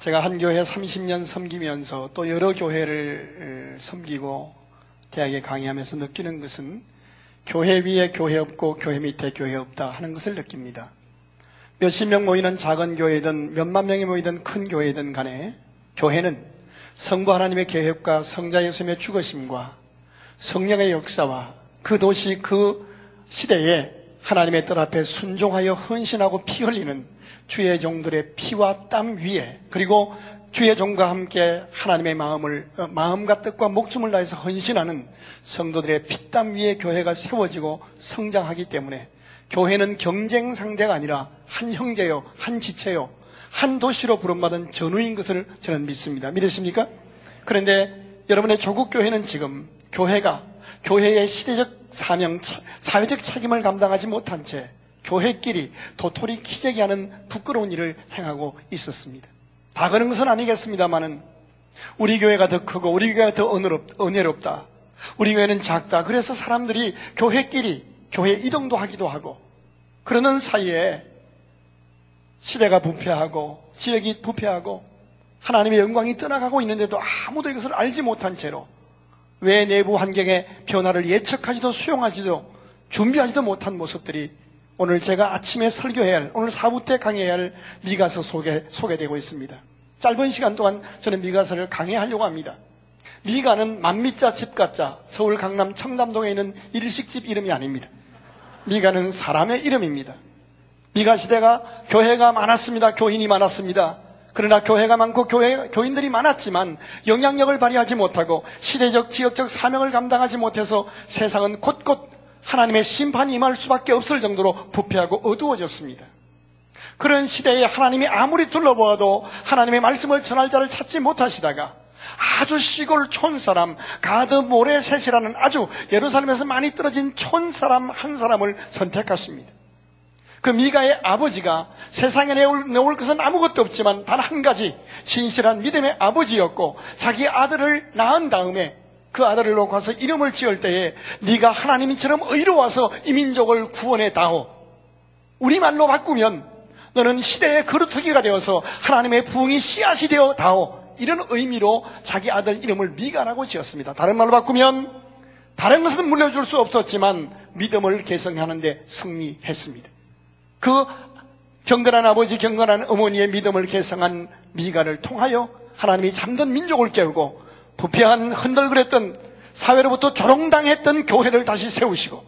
제가 한 교회 30년 섬기면서 또 여러 교회를 섬기고 대학에 강의하면서 느끼는 것은 교회 위에 교회 없고 교회 밑에 교회 없다 하는 것을 느낍니다. 몇십 명 모이는 작은 교회든 몇만 명이 모이든 큰 교회든 간에 교회는 성부 하나님의 계획과 성자 예수님의 죽으심과 성령의 역사와 그 도시 그 시대에 하나님의 뜻 앞에 순종하여 헌신하고 피 흘리는 주의 종들의 피와 땀 위에 그리고 주의 종과 함께 하나님의 마음을 어, 마음과 뜻과 목숨을 다해서 헌신하는 성도들의 피땀 위에 교회가 세워지고 성장하기 때문에 교회는 경쟁 상대가 아니라 한 형제요, 한 지체요, 한 도시로 부름받은 전우인 것을 저는 믿습니다. 믿으십니까? 그런데 여러분의 조국 교회는 지금 교회가 교회의 시대적 사명, 사회적 책임을 감당하지 못한 채 교회끼리 도토리 키재기 하는 부끄러운 일을 행하고 있었습니다. 다 그런 것은 아니겠습니다만은 우리 교회가 더 크고 우리 교회가 더 은혜롭, 다 우리 교회는 작다. 그래서 사람들이 교회끼리 교회 이동도 하기도 하고 그러는 사이에 시대가 부패하고 지역이 부패하고 하나님의 영광이 떠나가고 있는데도 아무도 이것을 알지 못한 채로 왜 내부 환경의 변화를 예측하지도 수용하지도 준비하지도 못한 모습들이 오늘 제가 아침에 설교해야 할, 오늘 사부 때 강해야 할 미가서 소개, 소개되고 있습니다. 짧은 시간 동안 저는 미가서를 강해하려고 합니다. 미가는 만미자 집가자 서울 강남 청담동에 있는 일식집 이름이 아닙니다. 미가는 사람의 이름입니다. 미가 시대가 교회가 많았습니다. 교인이 많았습니다. 그러나 교회가 많고 교회, 교인들이 많았지만 영향력을 발휘하지 못하고 시대적, 지역적 사명을 감당하지 못해서 세상은 곳곳 하나님의 심판이 임할 수밖에 없을 정도로 부패하고 어두워졌습니다. 그런 시대에 하나님이 아무리 둘러보아도 하나님의 말씀을 전할 자를 찾지 못하시다가 아주 시골 촌사람 가드 모레셋이라는 아주 예루살렘에서 많이 떨어진 촌사람 한 사람을 선택하십니다. 그 미가의 아버지가 세상에 내올, 내올 것은 아무것도 없지만 단 한 가지 신실한 믿음의 아버지였고 자기 아들을 낳은 다음에 그 아들을 놓고 와서 이름을 지을 때에 네가 하나님이처럼 의로워서 이 민족을 구원해 다오. 우리말로 바꾸면 너는 시대의 그루터기가 되어서 하나님의 부흥이 씨앗이 되어 다오. 이런 의미로 자기 아들 이름을 미가라고 지었습니다. 다른 말로 바꾸면 다른 것은 물려줄 수 없었지만 믿음을 개성하는데 승리했습니다. 그 경건한 아버지, 경건한 어머니의 믿음을 개성한 미가를 통하여 하나님이 잠든 민족을 깨우고 부패한 흔들그랬던 사회로부터 조롱당했던 교회를 다시 세우시고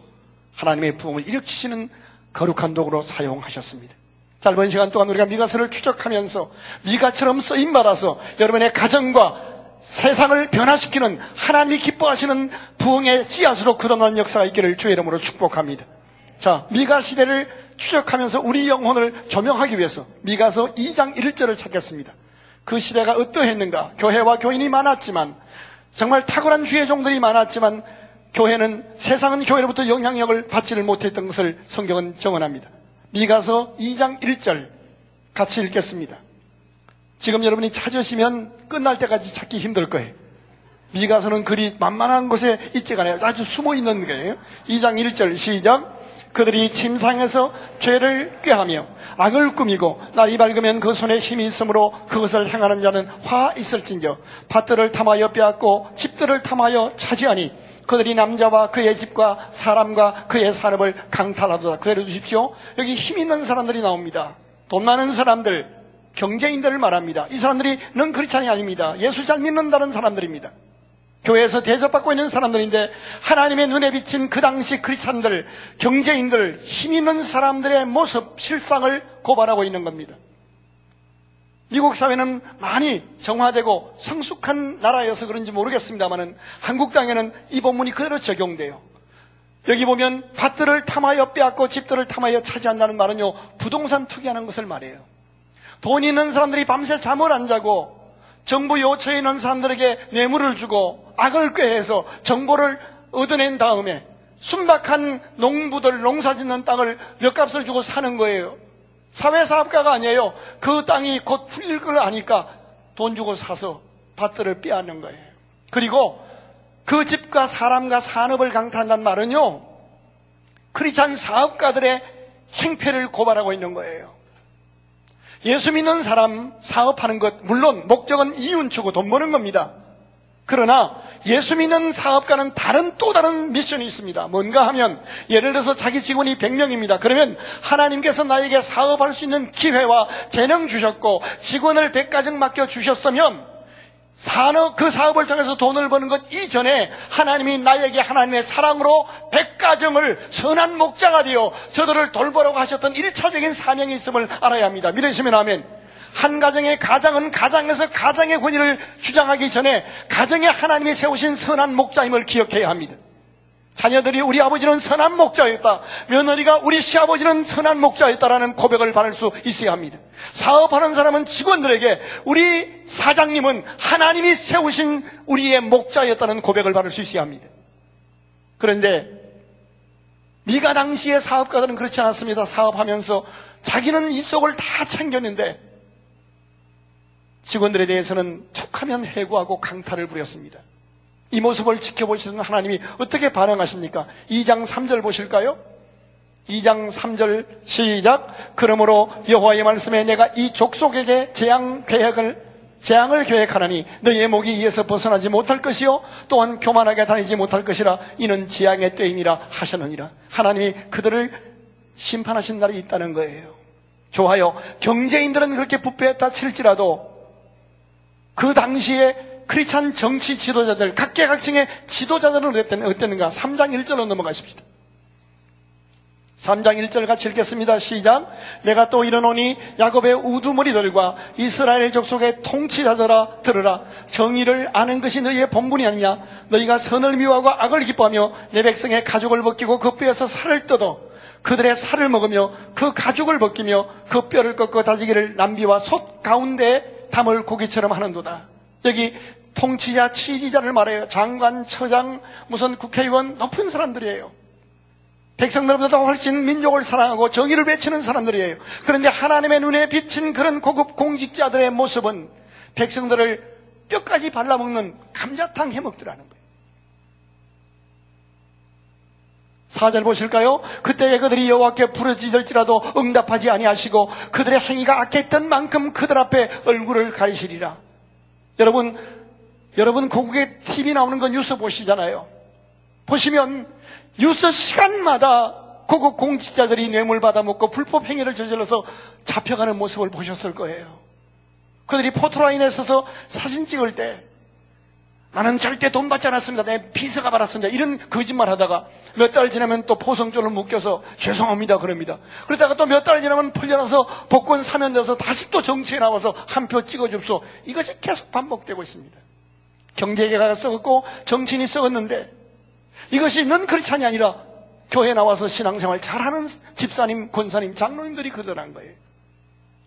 하나님의 부흥을 일으키시는 거룩한 도구로 사용하셨습니다. 짧은 시간 동안 우리가 미가서를 추적하면서 미가처럼 쓰임 받아서 여러분의 가정과 세상을 변화시키는 하나님이 기뻐하시는 부흥의 씨앗으로 그동안 역사가 있기를 주의 이름으로 축복합니다. 자, 미가 시대를 추적하면서 우리 영혼을 조명하기 위해서 미가서 2장 1절을 찾겠습니다. 그 시대가 어떠했는가? 교회와 교인이 많았지만 정말 탁월한 주의 종들이 많았지만 교회는 세상은 교회로부터 영향력을 받지를 못했던 것을 성경은 정언합니다. 미가서 2장 1절 같이 읽겠습니다. 지금 여러분이 찾으시면 끝날 때까지 찾기 힘들 거예요. 미가서는 그리 만만한 곳에 있지가 않아요. 아주 숨어 있는 거예요. 2장 1절 시작. 그들이 침상에서 죄를 꾀하며 악을 꾸미고 날이 밝으면 그 손에 힘이 있으므로 그것을 행하는 자는 화 있을진저 밭들을 탐하여 빼앗고 집들을 탐하여 차지하니 그들이 남자와 그의 집과 사람과 그의 산업을 강탈하도다. 그대로 두십시오. 여기 힘 있는 사람들이 나옵니다. 돈 많은 사람들 경제인들을 말합니다. 이 사람들이 넌 크리스찬이 아닙니다. 예수 잘 믿는다는 사람들입니다 교회에서 대접받고 있는 사람들인데 하나님의 눈에 비친 그 당시 크리스찬들, 경제인들, 힘 있는 사람들의 모습, 실상을 고발하고 있는 겁니다. 미국 사회는 많이 정화되고 성숙한 나라여서 그런지 모르겠습니다만은 한국 땅에는 이 본문이 그대로 적용돼요. 여기 보면 밭들을 탐하여 빼앗고 집들을 탐하여 차지한다는 말은요 부동산 투기하는 것을 말해요. 돈 있는 사람들이 밤새 잠을 안 자고 정부 요처에 있는 사람들에게 뇌물을 주고 악을 꾀해서 정보를 얻어낸 다음에 순박한 농부들 농사 짓는 땅을 몇 값을 주고 사는 거예요. 사회사업가가 아니에요. 그 땅이 곧 풀릴 걸 아니까 돈 주고 사서 밭들을 빼앗는 거예요. 그리고 그 집과 사람과 산업을 강탈한다는 말은요. 크리스찬 사업가들의 행패를 고발하고 있는 거예요. 예수 믿는 사람 사업하는 것, 물론 목적은 이윤주고 돈 버는 겁니다. 그러나 예수 믿는 사업가는 다른 또 다른 미션이 있습니다. 뭔가 하면 예를 들어서 자기 직원이 100명입니다. 그러면 하나님께서 나에게 사업할 수 있는 기회와 재능 주셨고 직원을 100가정 맡겨 주셨으면 산업 그 사업을 통해서 돈을 버는 것 이전에 하나님이 나에게 하나님의 사랑으로 백가정을 선한 목자가 되어 저들을 돌보라고 하셨던 일차적인 사명이 있음을 알아야 합니다. 믿으시면 하면 한 가정의 가장은 가장에서 가장의 권위를 주장하기 전에 가정에 하나님이 세우신 선한 목자임을 기억해야 합니다. 자녀들이 우리 아버지는 선한 목자였다. 며느리가 우리 시아버지는 선한 목자였다라는 고백을 받을 수 있어야 합니다. 사업하는 사람은 직원들에게 우리 사장님은 하나님이 세우신 우리의 목자였다는 고백을 받을 수 있어야 합니다. 그런데 미가 당시의 사업가들은 그렇지 않았습니다. 사업하면서 자기는 이 속을 다 챙겼는데 직원들에 대해서는 툭하면 해고하고 강탈을 부렸습니다. 이 모습을 지켜보시는 하나님이 어떻게 반응하십니까? 2장 3절 보실까요? 2장 3절 시작. 그러므로 여호와의 말씀에 내가 이 족속에게 재앙 계획을 재앙을 계획하나니 너희의 목이 이에서 벗어나지 못할 것이요 또한 교만하게 다니지 못할 것이라 이는 재앙의 때임이라 하셨느니라. 하나님이 그들을 심판하신 날이 있다는 거예요. 좋아요. 경제인들은 그렇게 부패했다 칠지라도 그 당시에 크리스찬 정치 지도자들, 각계각층의 지도자들은 어땠는가? 3장 1절로 넘어가십시다. 3장 1절 같이 읽겠습니다. 시작. 내가 또 이르노니 야곱의 우두머리들과 이스라엘 족속의 통치자들아 들으라. 정의를 아는 것이 너희의 본분이 아니냐. 너희가 선을 미워하고 악을 기뻐하며 내 백성의 가죽을 벗기고 그 뼈에서 살을 뜯어 그들의 살을 먹으며 그 가죽을 벗기며 그 뼈를 꺾어 다지기를 남비와 솥 가운데 담을 고기처럼 하는도다. 여기 통치자, 치지자를 말해요. 장관, 처장, 무슨 국회의원, 높은 사람들이에요. 백성들보다 훨씬 민족을 사랑하고 정의를 외치는 사람들이에요. 그런데 하나님의 눈에 비친 그런 고급 공직자들의 모습은 백성들을 뼈까지 발라먹는 감자탕 해먹더라는 거예요. 사절 보실까요? 그때 그들이 여호와께 부르짖을지라도 응답하지 아니하시고 그들의 행위가 악했던 만큼 그들 앞에 얼굴을 가리시리라. 여러분, 여러분, 고국에 TV 나오는 건 뉴스 보시잖아요. 보시면 뉴스 시간마다 고국 공직자들이 뇌물 받아먹고 불법 행위를 저질러서 잡혀가는 모습을 보셨을 거예요. 그들이 포토라인에 서서 사진 찍을 때 나는 절대 돈 받지 않았습니다. 내 비서가 받았습니다. 이런 거짓말 하다가 몇 달 지나면 또 포성줄로 묶여서 죄송합니다. 그럽니다. 그러다가 또 몇 달 지나면 풀려나서 복권 사면돼서 다시 또 정치에 나와서 한 표 찍어줍소. 이것이 계속 반복되고 있습니다. 경제계가 썩었고 정치인이 썩었는데 이것이 넌 그렇지 않이 아니라 교회 나와서 신앙생활 잘하는 집사님, 권사님, 장로님들이 그러한 거예요.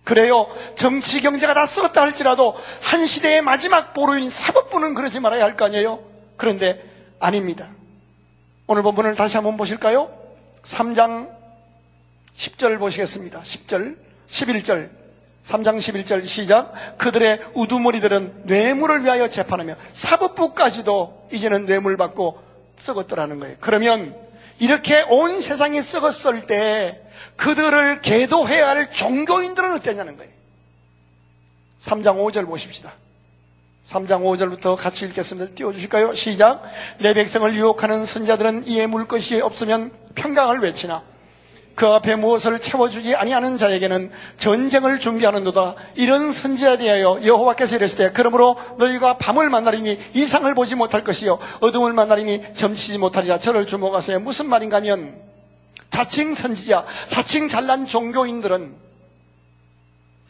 그래요. 정치 경제가 다 썩었다 할지라도 한 시대의 마지막 보루인 사법부는 그러지 말아야 할 거 아니에요. 그런데 아닙니다. 오늘 본문을 다시 한번 보실까요? 3장 10절 보시겠습니다. 10절, 11절. 3장 11절 시작. 그들의 우두머리들은 뇌물을 위하여 재판하며 사법부까지도 이제는 뇌물 받고 썩었더라는 거예요. 그러면 이렇게 온 세상이 썩었을 때 그들을 계도해야 할 종교인들은 어땠냐는 거예요. 3장 5절 보십시다. 3장 5절부터 같이 읽겠습니다. 띄워주실까요? 시작. 내 백성을 유혹하는 선자들은 이에 물 것이 없으면 평강을 외치나 그 앞에 무엇을 채워주지 아니하는 자에게는 전쟁을 준비하는도다. 이런 선지자에 대하여 여호와께서 이르시되 그러므로 너희가 밤을 만나리니 이상을 보지 못할 것이요 어둠을 만나리니 점치지 못하리라. 저를 주목하세요. 무슨 말인가 하면 자칭 선지자, 자칭 잘난 종교인들은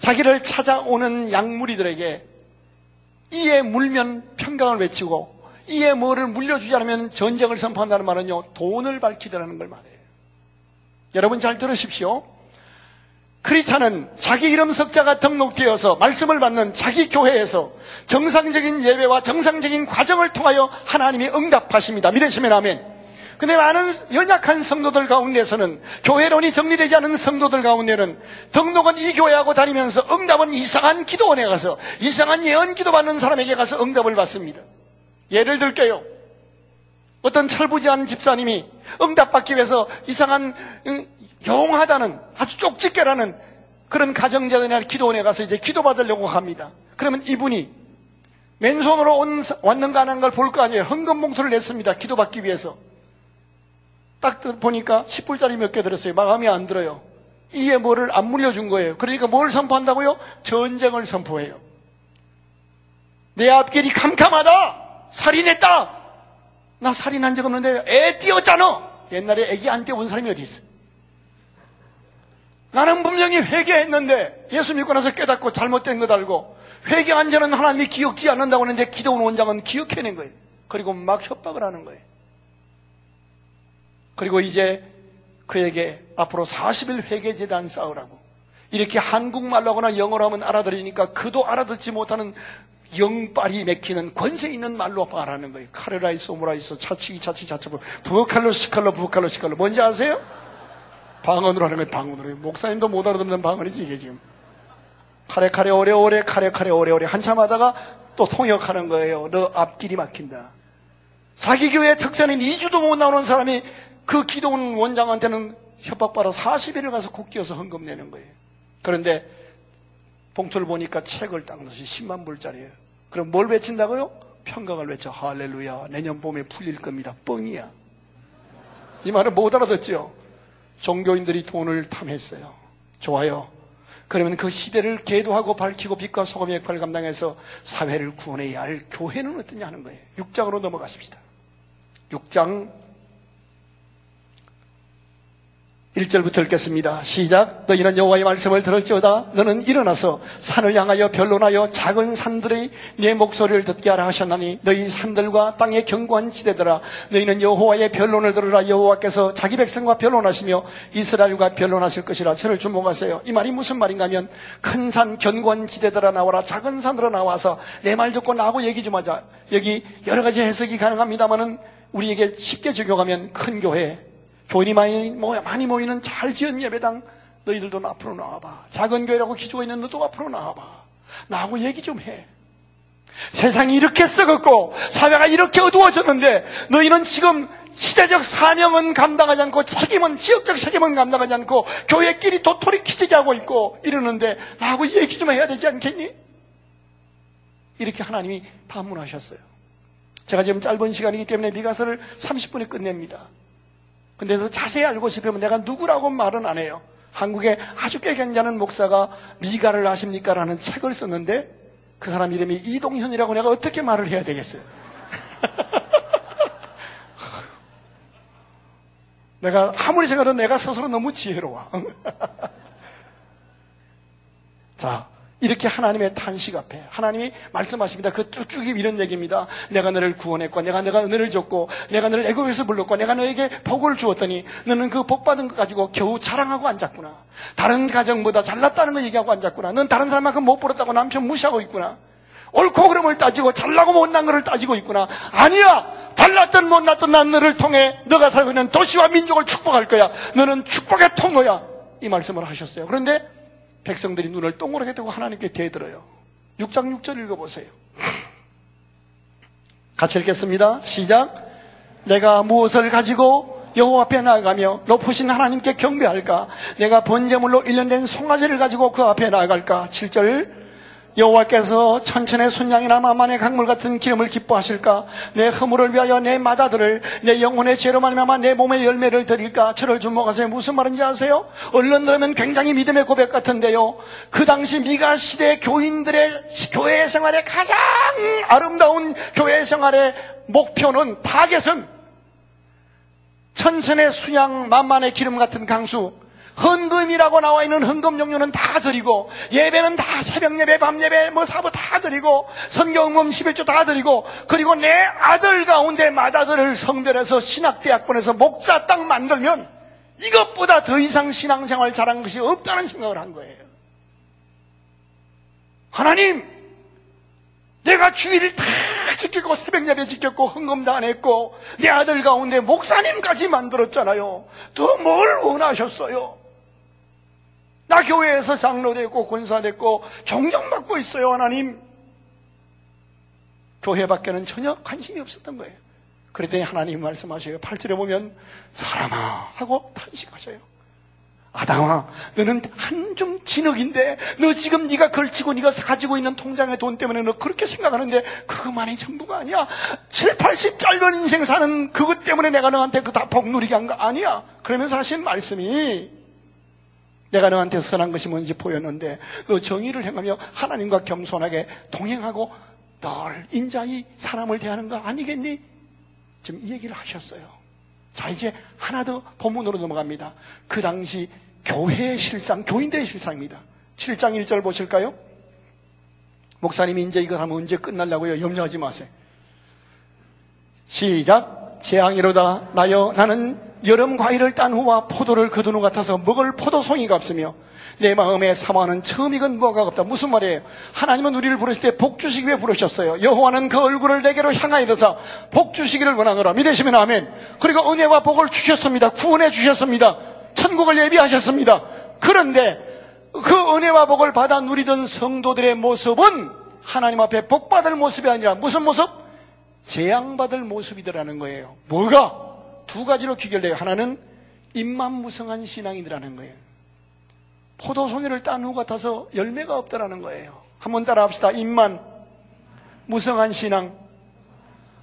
자기를 찾아오는 양무리들에게 이에 물면 평강을 외치고 이에 뭐를 물려주지 않으면 전쟁을 선포한다는 말은요 돈을 밝히더라는 걸 말해요. 여러분 잘 들으십시오. 크리스찬은 자기 이름 석자가 등록되어서 말씀을 받는 자기 교회에서 정상적인 예배와 정상적인 과정을 통하여 하나님이 응답하십니다. 믿으시면 아멘. 근데 많은 연약한 성도들 가운데서는 교회론이 정리되지 않은 성도들 가운데는 등록은 이 교회하고 다니면서 응답은 이상한 기도원에 가서 이상한 예언 기도 받는 사람에게 가서 응답을 받습니다. 예를 들게요. 어떤 철부지한 집사님이 응답받기 위해서 이상한 용하다는 아주 쪽집게라는 그런 가정재단이나 기도원에 가서 이제 기도받으려고 합니다. 그러면 이분이 맨손으로 온, 왔는가 안걸볼거 아니에요. 헌금 봉투를 냈습니다. 기도받기 위해서. 딱 보니까 10불짜리 몇 개 들었어요. 마음에 안 들어요. 이에 뭐를 안 물려준 거예요. 그러니까 뭘 선포한다고요? 전쟁을 선포해요. 내 앞길이 캄캄하다! 살인했다! 나 살인한 적 없는데 애 띄었잖아! 옛날에 애기 안 띄워본 사람이 어디 있어? 나는 분명히 회개했는데 예수 믿고 나서 깨닫고 잘못된 것 알고 회개한 자는 하나님이 기억지 않는다고 하는데 기도원 원장은 기억해낸 거예요. 그리고 막 협박을 하는 거예요. 그리고 이제 그에게 앞으로 40일 회개제단 쌓으라고. 이렇게 한국말로 하거나 영어로 하면 알아들으니까 그도 알아듣지 못하는 영빨이 맥히는 권세 있는 말로 말하는 거예요. 카레라이스, 오므라이스, 차치기, 차치, 차치부, 부엌칼로, 시칼로, 부엌칼로, 시칼로. 뭔지 아세요? 방언으로 하는 거예요, 방언으로. 목사님도 못 알아듣는 방언이지, 이게 지금. 카레, 카레, 오래오래, 카레, 카레, 오래오래. 한참 하다가 또 통역하는 거예요. 너 앞길이 막힌다. 자기 교회 특사는 2주도 못 나오는 사람이 그 기도원 원장한테는 협박받아 40일을 가서 국 끼어서 헌금 내는 거예요. 그런데 봉투를 보니까 책을 딱 넣어서 10만 불짜리예요. 그럼 뭘 외친다고요? 평강을 외쳐. 할렐루야. 내년 봄에 풀릴 겁니다. 뻥이야. 이 말은 못 알아듣죠? 종교인들이 돈을 탐했어요. 좋아요. 그러면 그 시대를 계도하고 밝히고 빛과 소금의 역할을 감당해서 사회를 구원해야 할 교회는 어떠냐 하는 거예요. 6장으로 넘어가십시다. 6장 1절부터 읽겠습니다. 시작. 너희는 여호와의 말씀을 들을지어다. 너는 일어나서 산을 향하여 변론하여 작은 산들의 내 목소리를 듣게 하라 하셨나니 너희 산들과 땅의 견고한 지대들아 너희는 여호와의 변론을 들으라 여호와께서 자기 백성과 변론하시며 이스라엘과 변론하실 것이라 저를 주목하세요. 이 말이 무슨 말인가 하면 큰 산 견고한 지대들아 나와라 작은 산으로 나와서 내 말 듣고 나하고 얘기 좀 하자. 여기 여러 가지 해석이 가능합니다만은 우리에게 쉽게 적용하면 큰 교회 교인이 많이, 많이 모이는 잘 지은 예배당 너희들도 앞으로 나와봐. 작은 교회라고 기주고 있는 너도 앞으로 나와봐. 나하고 얘기 좀 해. 세상이 이렇게 썩었고 사회가 이렇게 어두워졌는데 너희는 지금 시대적 사명은 감당하지 않고 책임은 지역적 책임은 감당하지 않고 교회끼리 도토리 키재기 하고 있고 이러는데 나하고 얘기 좀 해야 되지 않겠니? 이렇게 하나님이 반문하셨어요. 제가 지금 짧은 시간이기 때문에 미가서를 30분에 끝냅니다. 근데 더 자세히 알고 싶으면 내가 누구라고 말은 안 해요. 한국에 아주 꽤 괜찮은 목사가 미가를 아십니까? 라는 책을 썼는데 그 사람 이름이 이동현이라고 내가 어떻게 말을 해야 되겠어요? 내가 아무리 생각해도 내가 스스로 너무 지혜로워. 자, 이렇게 하나님의 탄식 앞에 하나님이 말씀하십니다. 그 쭉쭉이 이런 얘기입니다. 내가 너를 구원했고 내가 내가 은혜를 줬고 내가 너를 애굽에서 불렀고 내가 너에게 복을 주었더니 너는 그 복 받은 것 가지고 겨우 자랑하고 앉았구나. 다른 가정보다 잘났다는 거 얘기하고 앉았구나. 넌 다른 사람만큼 못 벌었다고 남편 무시하고 있구나. 옳고 그름을 따지고 잘나고 못난 것을 따지고 있구나. 아니야. 잘났든 못났든 난 너를 통해 너가 살고 있는 도시와 민족을 축복할 거야. 너는 축복의 통로야. 이 말씀을 하셨어요. 그런데 백성들이 눈을 동그랗게 뜨고 하나님께 대들어요. 6장 6절 읽어보세요. 같이 읽겠습니다. 시작. 내가 무엇을 가지고 여호와 앞에 나아가며 높으신 하나님께 경배할까? 내가 번제물로 일년 된 송아지를 가지고 그 앞에 나아갈까? 7절 여호와께서 천천의 순양이나 만만의 강물 같은 기름을 기뻐하실까? 내 허물을 위하여 내 맏아들을 내 영혼의 죄로 말미암아 내 몸의 열매를 드릴까? 저를 주목하세요. 무슨 말인지 아세요? 얼른 들으면 굉장히 믿음의 고백 같은데요. 그 당시 미가 시대 교인들의 교회 생활의 가장 아름다운 교회 생활의 목표는 target은 천천의 순양 만만의 기름 같은 강수 헌금이라고 나와 있는 헌금 종류는 다 드리고 예배는 다 새벽 예배, 밤 예배, 뭐 사부 다 드리고 선교응금 11조 다 드리고 그리고 내 아들 가운데 맏아들을 성별해서 신학대학원에서 목사 딱 만들면 이것보다 더 이상 신앙생활 잘한 것이 없다는 생각을 한 거예요. 하나님, 내가 주일을 다 지켰고 새벽 예배 지켰고 헌금도 안 했고 내 아들 가운데 목사님까지 만들었잖아요. 더 뭘 원하셨어요? 나 교회에서 장로 됐고 권사 됐고 존경받고 있어요 하나님 교회 밖에는 전혀 관심이 없었던 거예요 그랬더니 하나님 말씀하셔요 8절에 보면 사람아 하고 탄식하셔요 아담아, 너는 한줌 진흙인데, 너 지금 네가 걸치고 네가 가지고 있는 통장의 돈 때문에 너 그렇게 생각하는데, 그것만이 전부가 아니야. 7, 80 짧은 인생 사는 그것 때문에 내가 너한테 그 다 복누리게 한 거 아니야. 그러면서 하신 말씀이, 내가 너한테 선한 것이 뭔지 보였는데, 너 정의를 행하며 하나님과 겸손하게 동행하고, 널 인자히 사람을 대하는 거 아니겠니? 지금 이 얘기를 하셨어요. 자, 이제 하나 더 본문으로 넘어갑니다. 그 당시 교회의 실상, 교인들의 실상입니다. 7장 1절 보실까요? 목사님이 이제 이거 하면 언제 끝날라고요? 염려하지 마세요. 시작. 재앙이로다. 나여 나는 여름 과일을 딴 후와 포도를 거둔 후 같아서 먹을 포도송이가 없으며 내 마음에 사모하는 처음이건 뭐가 없다. 무슨 말이에요? 하나님은 우리를 부르실 때 복 주시기 위해 부르셨어요. 여호와는 그 얼굴을 내게로 향하여서 복 주시기를 원하노라. 믿으시면 아멘. 그리고 은혜와 복을 주셨습니다. 구원해 주셨습니다. 천국을 예비하셨습니다. 그런데 그 은혜와 복을 받아 누리던 성도들의 모습은 하나님 앞에 복받을 모습이 아니라 무슨 모습? 재앙받을 모습이더라는 거예요. 뭐가? 두 가지로 귀결돼요. 하나는 입만무성한 신앙이더라는 거예요. 포도송이를 딴 후 같아서 열매가 없다라는 거예요. 한번 따라 합시다. 입만 무성한 신앙.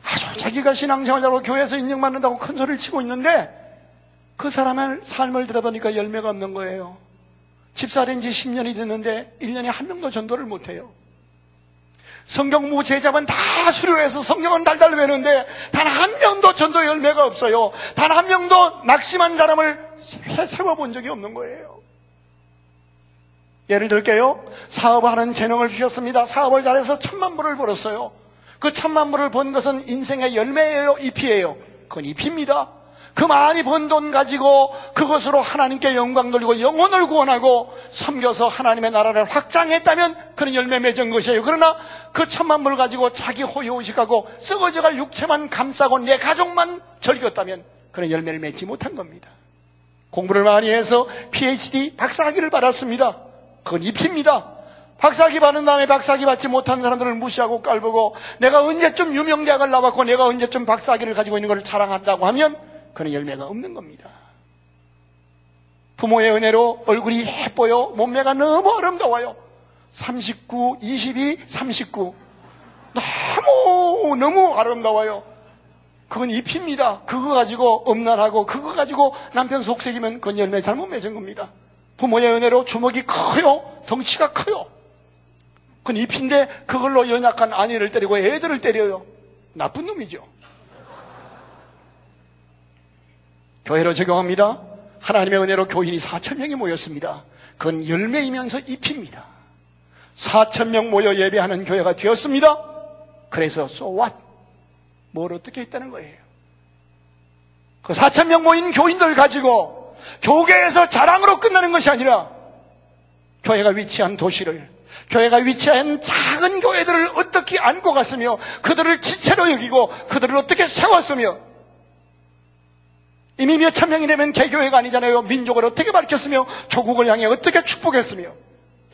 아주 자기가 신앙생활자로 교회에서 인정받는다고 큰 소리를 치고 있는데 그 사람의 삶을 들어보니까 열매가 없는 거예요. 집사된 지 10년이 됐는데 1년에 한 명도 전도를 못해요. 성경무 제자만 다 수료해서 성경은 달달 외는데 단 한 명도 전도 열매가 없어요. 단 한 명도 낙심한 사람을 세워본 적이 없는 거예요. 예를 들게요. 사업하는 재능을 주셨습니다. 사업을 잘해서 천만 불을 벌었어요. 그 천만 불을 번 것은 인생의 열매예요? 잎이에요? 그건 잎입니다. 그 많이 번 돈 가지고 그것으로 하나님께 영광 돌리고 영혼을 구원하고 섬겨서 하나님의 나라를 확장했다면 그는 열매 맺은 것이에요. 그러나 그 천만 불 가지고 자기 호의호식하고 썩어져갈 육체만 감싸고 내 가족만 즐겼다면 그는 열매를 맺지 못한 겁니다. 공부를 많이 해서 PhD 박사학위를 받았습니다. 그건 잎입니다. 박사학위 받은 다음에 박사학위 받지 못한 사람들을 무시하고 깔보고 내가 언제쯤 유명 대학을 나왔고 내가 언제쯤 박사학위를 가지고 있는 것을 자랑한다고 하면 그는 열매가 없는 겁니다. 부모의 은혜로 얼굴이 예뻐요. 몸매가 너무 아름다워요. 39, 22, 39. 너무, 너무 아름다워요. 그건 잎입니다. 그거 가지고 엄난하고 그거 가지고 남편 속색이면 그건 열매 잘못 맺은 겁니다. 부모의 은혜로 주먹이 커요. 덩치가 커요. 그건 잎인데 그걸로 연약한 아내를 때리고 애들을 때려요. 나쁜 놈이죠. 교회로 적용합니다. 하나님의 은혜로 교인이 4천 명이 모였습니다. 그건 열매이면서 잎입니다. 4천 명 모여 예배하는 교회가 되었습니다. 그래서 so what? 뭘 어떻게 했다는 거예요? 그 4천 명 모인 교인들 가지고 교계에서 자랑으로 끝나는 것이 아니라 교회가 위치한 도시를 교회가 위치한 작은 교회들을 어떻게 안고 갔으며 그들을 지체로 여기고 그들을 어떻게 세웠으며 이미 몇천 명이 되면 개교회가 아니잖아요. 민족을 어떻게 밝혔으며 조국을 향해 어떻게 축복했으며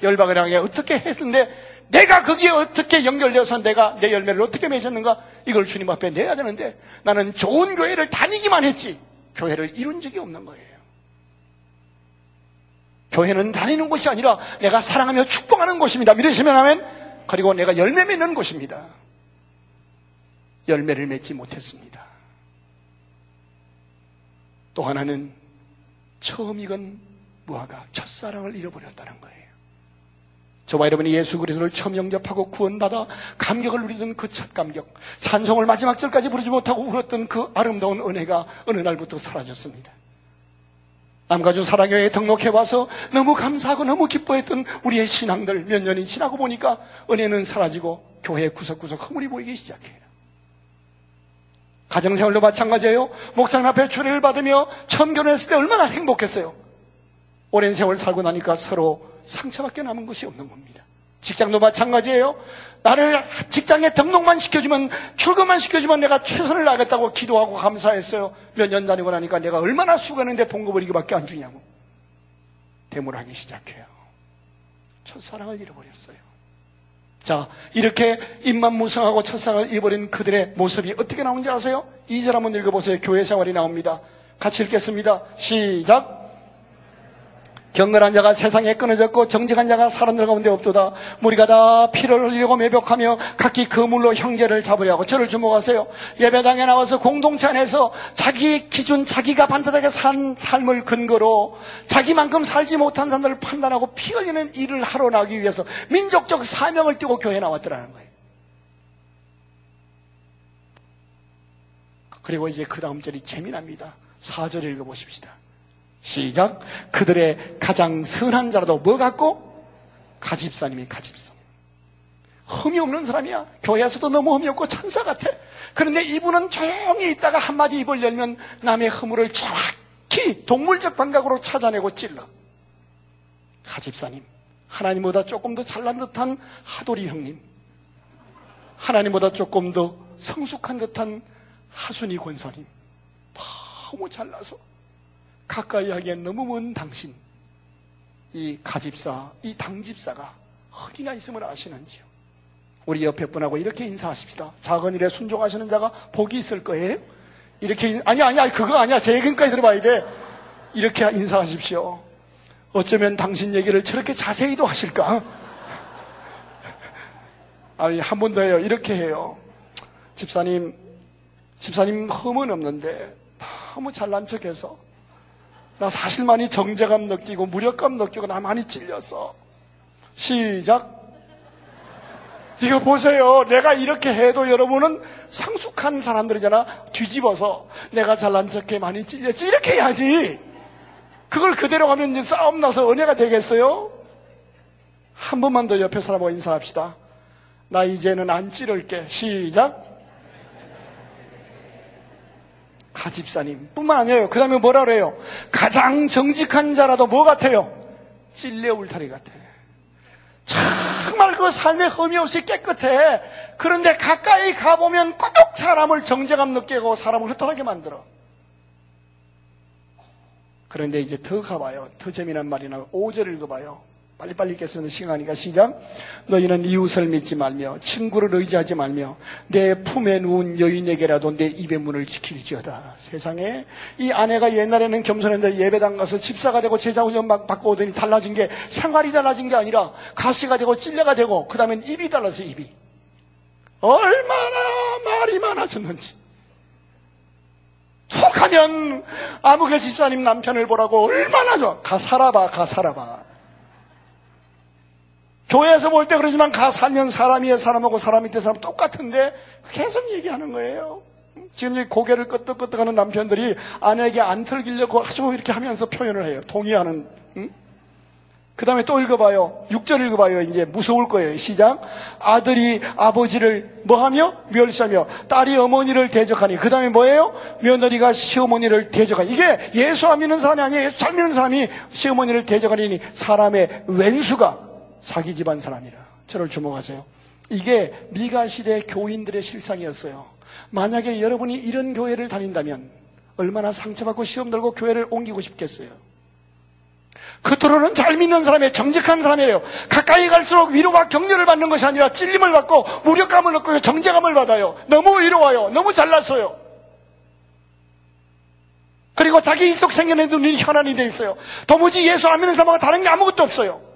열방을 향해 어떻게 했는데 내가 거기에 어떻게 연결되어서 내가 내 열매를 어떻게 맺었는가 이걸 주님 앞에 내야 되는데 나는 좋은 교회를 다니기만 했지 교회를 이룬 적이 없는 거예요. 교회는 다니는 곳이 아니라 내가 사랑하며 축복하는 곳입니다. 믿으시면 하면 그리고 내가 열매 맺는 곳입니다. 열매를 맺지 못했습니다. 또 하나는 처음 이건 무화과 첫사랑을 잃어버렸다는 거예요. 저와 여러분이 예수 그리스도를 처음 영접하고 구원받아 감격을 누리던 그 첫 감격, 찬송을 마지막 절까지 부르지 못하고 울었던 그 아름다운 은혜가 어느 날부터 사라졌습니다. 남가주 사랑교회에 등록해 와서 너무 감사하고 너무 기뻐했던 우리의 신앙들 몇 년이 지나고 보니까 은혜는 사라지고 교회 구석구석 허물이 보이기 시작해요. 가정생활도 마찬가지예요. 목사님 앞에 초례를 받으며 처음 결혼했을 때 얼마나 행복했어요. 오랜 세월 살고 나니까 서로 상처밖에 남은 것이 없는 겁니다. 직장도 마찬가지예요. 나를 직장에 등록만 시켜주면 출근만 시켜주면 내가 최선을 다하겠다고 기도하고 감사했어요. 몇 년 다니고 나니까 내가 얼마나 수고했는데 봉급을 이거밖에 안 주냐고 대물하기 시작해요. 첫사랑을 잃어버렸어요. 자, 이렇게 입만 무성하고 첫사랑을 잃어버린 그들의 모습이 어떻게 나오는지 아세요? 2절 한번 읽어보세요. 교회 생활이 나옵니다. 같이 읽겠습니다. 시작. 경건한 자가 세상에 끊어졌고 정직한 자가 사람들 가운데 없도다. 우리가 다 피를 흘리고 매벽하며 각기 그물로 형제를 잡으려고 저를 주목하세요. 예배당에 나와서 공동체 안에서 자기 기준 자기가 반듯하게 산 삶을 근거로 자기만큼 살지 못한 사람들을 판단하고 피 흘리는 일을 하러 나기 위해서 민족적 사명을 띠고 교회에 나왔더라는 거예요. 그리고 이제 그 다음 절이 재미납니다. 4절 읽어보십시다. 시작. 그들의 가장 선한 자라도 뭐 같고? 가집사님이 가집사. 흠이 없는 사람이야. 교회에서도 너무 흠이 없고 천사 같아. 그런데 이분은 조용히 있다가 한마디 입을 열면 남의 허물을 정확히 동물적 감각으로 찾아내고 찔러. 가집사님. 하나님보다 조금 더 잘난 듯한 하도리 형님. 하나님보다 조금 더 성숙한 듯한 하순이 권사님. 너무 잘나서 가까이 하기엔 너무 먼 당신, 이 가집사, 이 당집사가 어디나 있음을 아시는지요? 우리 옆에 분하고 이렇게 인사하십시다. 작은 일에 순종하시는 자가 복이 있을 거예요. 이렇게, 아니, 아니, 아니, 그거 아니야. 제 얘기까지 들어봐야 돼. 이렇게 인사하십시오. 어쩌면 당신 얘기를 저렇게 자세히도 하실까? 아니, 한 번 더 해요. 이렇게 해요. 집사님, 집사님 흠은 없는데 너무 잘난 척해서 나 사실 많이 정제감 느끼고 무력감 느끼고 나 많이 찔렸어. 시작. 이거 보세요. 내가 이렇게 해도 여러분은 상숙한 사람들이잖아. 뒤집어서 내가 잘난 척해 많이 찔렸지. 이렇게 해야지. 그걸 그대로 가면 이제 싸움 나서 은혜가 되겠어요? 한 번만 더 옆에 사람하고 인사합시다. 나 이제는 안 찌를게. 시작. 가집사님 뿐만 아니에요. 그 다음에 뭐라 그래요? 가장 정직한 자라도 뭐 같아요? 찔레 울타리 같아. 정말 그 삶의 흠이 없이 깨끗해. 그런데 가까이 가보면 꼭 사람을 정제감 느끼고 사람을 흩어나게 만들어. 그런데 이제 더 가봐요. 더 재미난 말이 나와요. 5절 읽어봐요. 빨리빨리 읽겠습니다. 시간이니까 시작. 너희는 이웃을 믿지 말며 친구를 의지하지 말며 내 품에 누운 여인에게라도 내 입의 문을 지킬지어다. 세상에 이 아내가 옛날에는 겸손했는데 예배당 가서 집사가 되고 제자 훈련 막 받고 오더니 달라진 게 생활이 달라진 게 아니라 가시가 되고 찔레가 되고 그 다음엔 입이 달라서 입이. 얼마나 말이 많아졌는지. 툭 하면 아무개 집사님 남편을 보라고 얼마나 좋아. 가 살아봐, 가 살아봐. 교회에서 볼 때 그러지만 가 살면 사람이에 사람하고 사람 밑에 사람 똑같은데 계속 얘기하는 거예요. 지금 고개를 끄덕끄덕하는 남편들이 아내에게 안 틀기려고 아주 이렇게 하면서 표현을 해요. 동의하는. 응? 그 다음에 또 읽어봐요. 6절 읽어봐요. 이제 무서울 거예요. 시작. 아들이 아버지를 뭐하며? 멸시하며 딸이 어머니를 대적하니. 그 다음에 뭐예요? 며느리가 시어머니를 대적하니. 이게 예수 안 믿는 사람이 아니에요. 예수 잘 믿는 사람이 시어머니를 대적하니 사람의 왼수가 자기 집안 사람이라. 저를 주목하세요. 이게 미가 시대 교인들의 실상이었어요. 만약에 여러분이 이런 교회를 다닌다면 얼마나 상처받고 시험 들고 교회를 옮기고 싶겠어요. 그토록은 잘 믿는 사람이에요. 정직한 사람이에요. 가까이 갈수록 위로와 격려를 받는 것이 아니라 찔림을 받고 무력감을 얻고 정제감을 받아요. 너무 위로와요. 너무 잘났어요. 그리고 자기 속 생겨낸 눈이 현안이 돼 있어요. 도무지 예수 안 믿는 사람하고 다른 게 아무것도 없어요.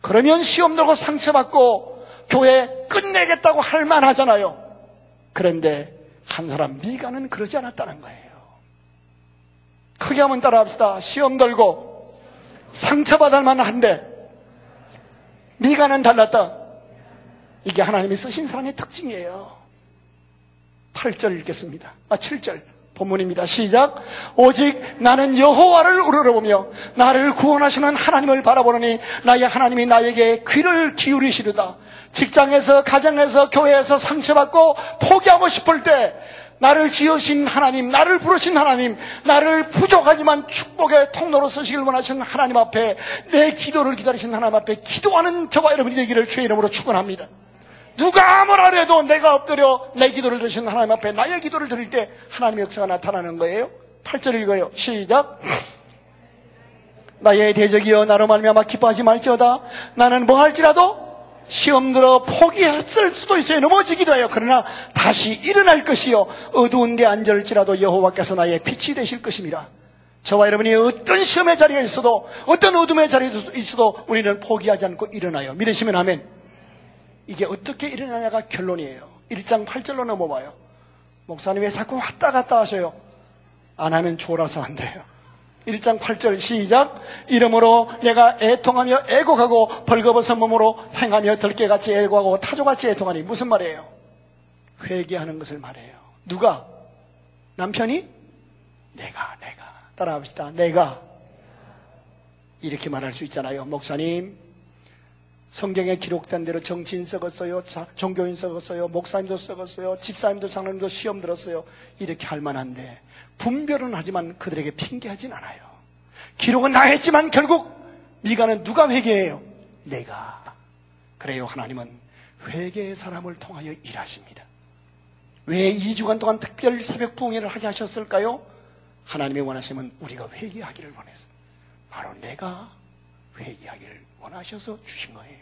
그러면 시험 들고 상처받고 교회 끝내겠다고 할 만하잖아요. 그런데 한 사람 미가는 그러지 않았다는 거예요. 크게 한번 따라 합시다. 시험 들고 상처받을 만한데 미가는 달랐다. 이게 하나님이 쓰신 사람의 특징이에요. 8절 읽겠습니다. 아, 7절. 본문입니다. 시작. 오직 나는 여호와를 우러러보며 나를 구원하시는 하나님을 바라보느니 나의 하나님이 나에게 귀를 기울이시르다. 직장에서 가정에서 교회에서 상처받고 포기하고 싶을 때 나를 지으신 하나님, 나를 부르신 하나님, 나를 부족하지만 축복의 통로로 쓰시길 원하시는 하나님 앞에 내 기도를 기다리신 하나님 앞에 기도하는 저와 여러분이 되기를 주의 이름으로 축원합니다. 누가 아무라 해도 내가 엎드려 내 기도를 드시는 하나님 앞에 나의 기도를 드릴 때 하나님의 역사가 나타나는 거예요. 8절 읽어요. 시작. 나의 대적이여 나로 말미암아 기뻐하지 말지어다. 나는 뭐 할지라도 시험 들어 포기했을 수도 있어요. 넘어지기도 해요. 그러나 다시 일어날 것이요. 어두운 데 앉을지라도 여호와께서 나의 빛이 되실 것입니다. 저와 여러분이 어떤 시험의 자리에 있어도 어떤 어둠의 자리에 있어도 우리는 포기하지 않고 일어나요. 믿으시면 하면 이제 어떻게 일어나냐가 결론이에요. 1장 8절로 넘어봐요. 목사님 왜 자꾸 왔다 갔다 하셔요? 안 하면 졸아서 안 돼요. 1장 8절 시작 이름으로 내가 애통하며 애곡하고 벌거벗은 몸으로 행하며 들깨같이 애곡하고 타조같이 애통하니 무슨 말이에요? 회개하는 것을 말해요. 누가? 남편이? 내가 내가 따라합시다. 내가 이렇게 말할 수 있잖아요. 목사님 성경에 기록된 대로 정치인 썩었어요. 종교인 썩었어요. 목사님도 썩었어요. 집사님도 장로님도 시험 들었어요. 이렇게 할 만한데 분별은 하지만 그들에게 핑계하진 않아요. 기록은 다 했지만 결국 미가는 누가 회개해요? 내가. 그래요. 하나님은 회개의 사람을 통하여 일하십니다. 왜 2주간 동안 특별 새벽 부흥회를 하게 하셨을까요? 하나님의 원하심은 우리가 회개하기를 원해서 바로 내가 회개하기를 원하셔서 주신 거예요.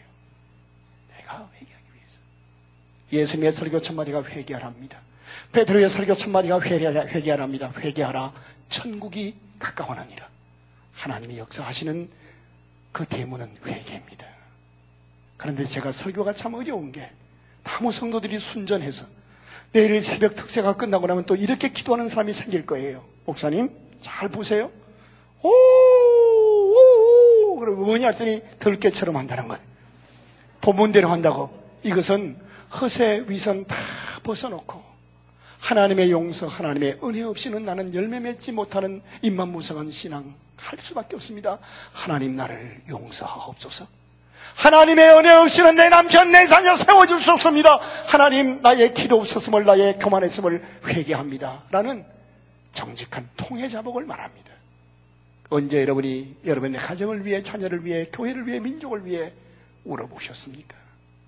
내가 회개하기 위해서. 예수님의 설교 첫마디가 회개하랍니다. 베드로의 설교 첫마디가 회개하랍니다. 회개하라. 천국이 가까워나니라. 하나님이 역사하시는 그 대문은 회개입니다. 그런데 제가 설교가 참 어려운 게 나무 성도들이 순전해서 내일 새벽 특세가 끝나고 나면 또 이렇게 기도하는 사람이 생길 거예요. 목사님, 잘 보세요. 오, 그리고 뭐냐 했더니 들깨처럼 한다는 거예요. 본문대로 한다고. 이것은 허세, 위선 다 벗어놓고 하나님의 용서, 하나님의 은혜 없이는 나는 열매 맺지 못하는 입만 무성한 신앙 할 수밖에 없습니다. 하나님 나를 용서하옵소서. 하나님의 은혜 없이는 내 남편, 내 자녀 세워줄 수 없습니다. 하나님 나의 기도 없었음을 나의 교만했음을 회개합니다. 라는 정직한 통해 자복을 말합니다. 언제 여러분이 여러분의 가정을 위해 자녀를 위해 교회를 위해 민족을 위해 울어보셨습니까?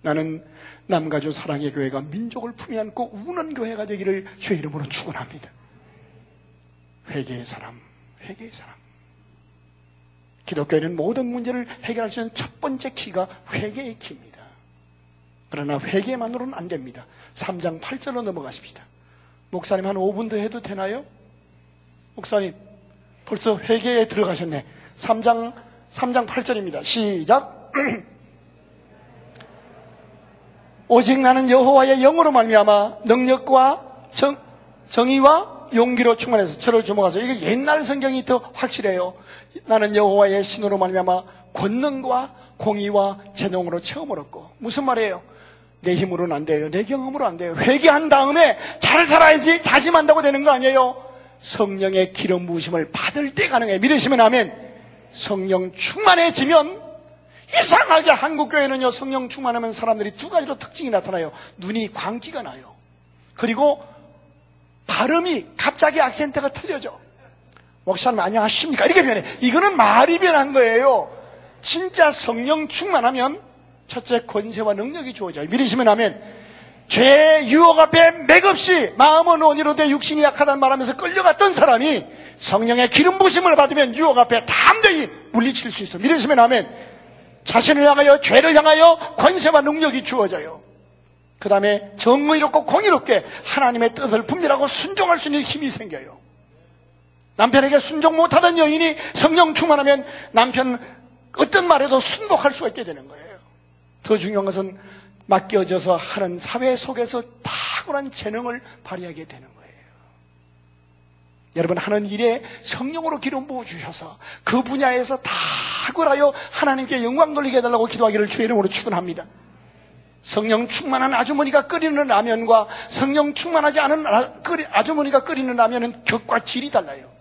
나는 남가주 사랑의 교회가 민족을 품에 안고 우는 교회가 되기를 주의 이름으로 축원합니다. 회개의 사람, 회개의 사람. 기독교에는 모든 문제를 해결할 수 있는 첫 번째 키가 회개의 키입니다. 그러나 회개만으로는 안 됩니다. 3장 8절로 넘어가십시다. 목사님 한 5분 더 해도 되나요? 목사님 벌써 회개에 들어가셨네. 3장 3장 8절입니다. 시작. 오직 나는 여호와의 영으로 말미암아 능력과 정, 정의와 용기로 충만해서 저를 주목하소. 이게 옛날 성경이 더 확실해요. 나는 여호와의 신으로 말미암아 권능과 공의와 재능으로 체험을 얻고 무슨 말이에요? 내 힘으로는 안 돼요. 내 경험으로 안 돼요. 회개한 다음에 잘 살아야지 다짐한다고 되는 거 아니에요? 성령의 기름 부으심을 받을 때 가능해. 믿으시면 하면 성령 충만해지면 이상하게 한국 교회는요, 성령 충만하면 사람들이 두 가지로 특징이 나타나요. 눈이 광기가 나요. 그리고 발음이 갑자기 악센트가 틀려져. 목사님 안녕하십니까? 이렇게 변해. 이거는 말이 변한 거예요. 진짜 성령 충만하면 첫째 권세와 능력이 주어져요. 믿으시면 하면 죄 유혹 앞에 맥없이 마음은 원이로 돼 육신이 약하다는 말하면서 끌려갔던 사람이 성령의 기름 부심을 받으면 유혹 앞에 담대히 물리칠 수 있어. 믿으시면 하면 자신을 향하여 죄를 향하여 권세와 능력이 주어져요. 그 다음에 정의롭고 공의롭게 하나님의 뜻을 분별하고 순종할 수 있는 힘이 생겨요. 남편에게 순종 못하던 여인이 성령 충만하면 남편 어떤 말에도 순복할 수가 있게 되는 거예요. 더 중요한 것은 맡겨져서 하는 사회 속에서 탁월한 재능을 발휘하게 되는 거예요. 여러분 하는 일에 성령으로 기름 부어 주셔서 그 분야에서 탁월하여 하나님께 영광 돌리게 해달라고 기도하기를 주의 이름으로 축원합니다. 성령 충만한 아주머니가 끓이는 라면과 성령 충만하지 않은 아주머니가 끓이는 라면은 격과 질이 달라요.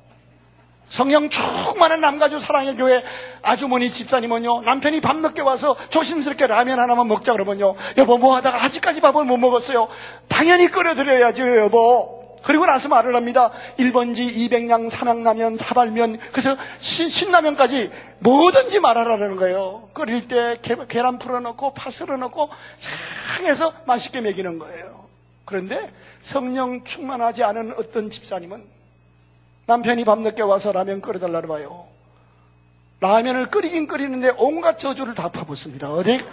성령 충만한 남가주 사랑의 교회 아주머니 집사님은요 남편이 밤늦게 와서 조심스럽게 라면 하나만 먹자 그러면요 여보 뭐 하다가 아직까지 밥을 못 먹었어요? 당연히 끓여드려야죠 여보. 그리고 나서 말을 합니다. 1번지 200냥 삼양라면 사발면 그래서 신, 라면까지 뭐든지 말하라는 거예요. 끓일 때 계란 풀어넣고 파스를 넣고 향해서 맛있게 먹이는 거예요. 그런데 성령 충만하지 않은 어떤 집사님은 남편이 밤늦게 와서 라면 끓여달라고 봐요. 라면을 끓이긴 끓이는데 온갖 저주를 다 퍼붓습니다. 어디,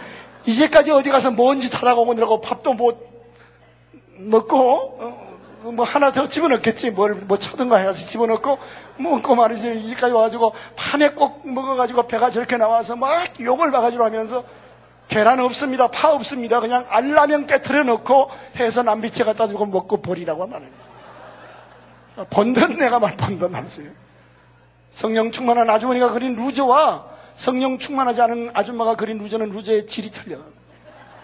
이제까지 어디 가서 먼지 타다가 오느라고 밥도 못 먹고, 어, 뭐 하나 더 집어넣겠지. 뭘, 뭐 쳐든가 해서 집어넣고, 먹고 말이지. 이까지 와가지고, 밤에 꼭 먹어가지고 배가 저렇게 나와서 막 욕을 봐가지고 하면서, 계란 없습니다. 파 없습니다. 그냥 알라면 깨트려 넣고 해서 남비채 갖다 주고 먹고 버리라고 말해요. 번든 내가 말 할수요 성령 충만한 아주머니가 그린 루저와 성령 충만하지 않은 아줌마가 그린 루저는 루저의 질이 틀려.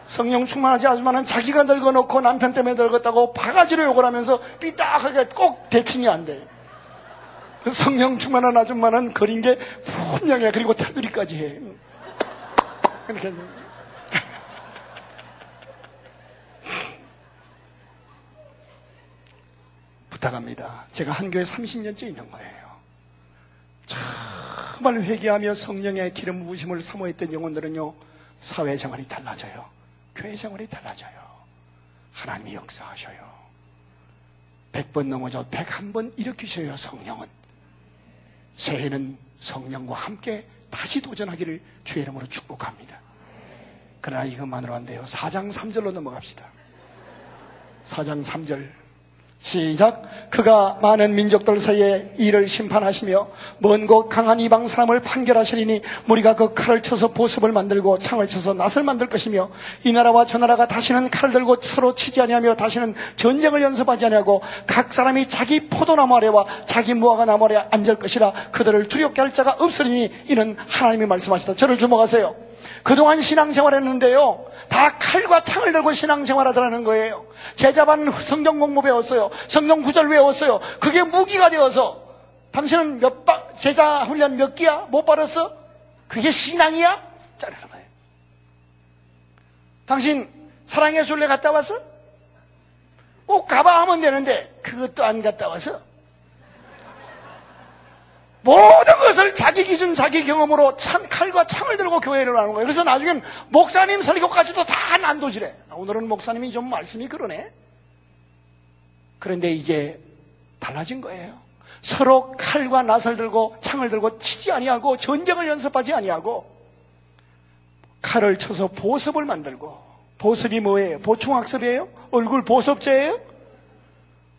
성령 충만하지 아줌마는 자기가 늙어놓고 남편 때문에 늙었다고 바가지로 욕을 하면서 삐딱하게 꼭 대칭이 안 돼. 성령 충만한 아줌마는 그린 게 분명해. 그리고 테두리까지 해. 이렇게. 부탁합니다. 제가 한 교회 30년째 있는 거예요. 정말 회개하며 성령의 기름 부으심을 사모했던 영혼들은요, 사회생활이 달라져요. 교회생활이 달라져요. 하나님이 역사하셔요. 100번 넘어져 101번 일으키셔요, 성령은. 새해는 성령과 함께 다시 도전하기를 주의 이름으로 축복합니다. 그러나 이것만으로 안 돼요. 4장 3절로 넘어갑시다. 4장 3절. 시작. 그가 많은 민족들 사이에 이를 심판하시며 먼 곳 강한 이방 사람을 판결하시리니 무리가 그 칼을 쳐서 보습을 만들고 창을 쳐서 낫을 만들 것이며 이 나라와 저 나라가 다시는 칼을 들고 서로 치지 아니하며 다시는 전쟁을 연습하지 아니하고 각 사람이 자기 포도나무 아래와 자기 무화과 나무 아래 앉을 것이라 그들을 두렵게 할 자가 없으리니 이는 하나님이 말씀하시다. 저를 주목하세요. 그동안 신앙생활 했는데요. 다 칼과 창을 들고 신앙생활 하더라는 거예요. 제자반 성경 공부 배웠어요. 성경 구절 외웠어요. 그게 무기가 되어서 당신은 몇 바, 제자 훈련 몇 기야? 못 받았어? 그게 신앙이야? 자르는 거예요. 당신 사랑의 순례 갔다 왔어? 꼭 가봐 하면 되는데 그것도 안 갔다 와서 모든 것을 자기 기준, 자기 경험으로 찬 칼과 창을 들고 교회를 하는 거예요. 그래서 나중엔 목사님 설교까지도 다 난도질해. 아, 오늘은 목사님이 좀 말씀이 그러네. 그런데 이제 달라진 거예요. 서로 칼과 낫을 들고 창을 들고 치지 아니하고 전쟁을 연습하지 아니하고 칼을 쳐서 보습을 만들고 보습이 뭐예요? 보충학습이에요? 얼굴 보습제예요?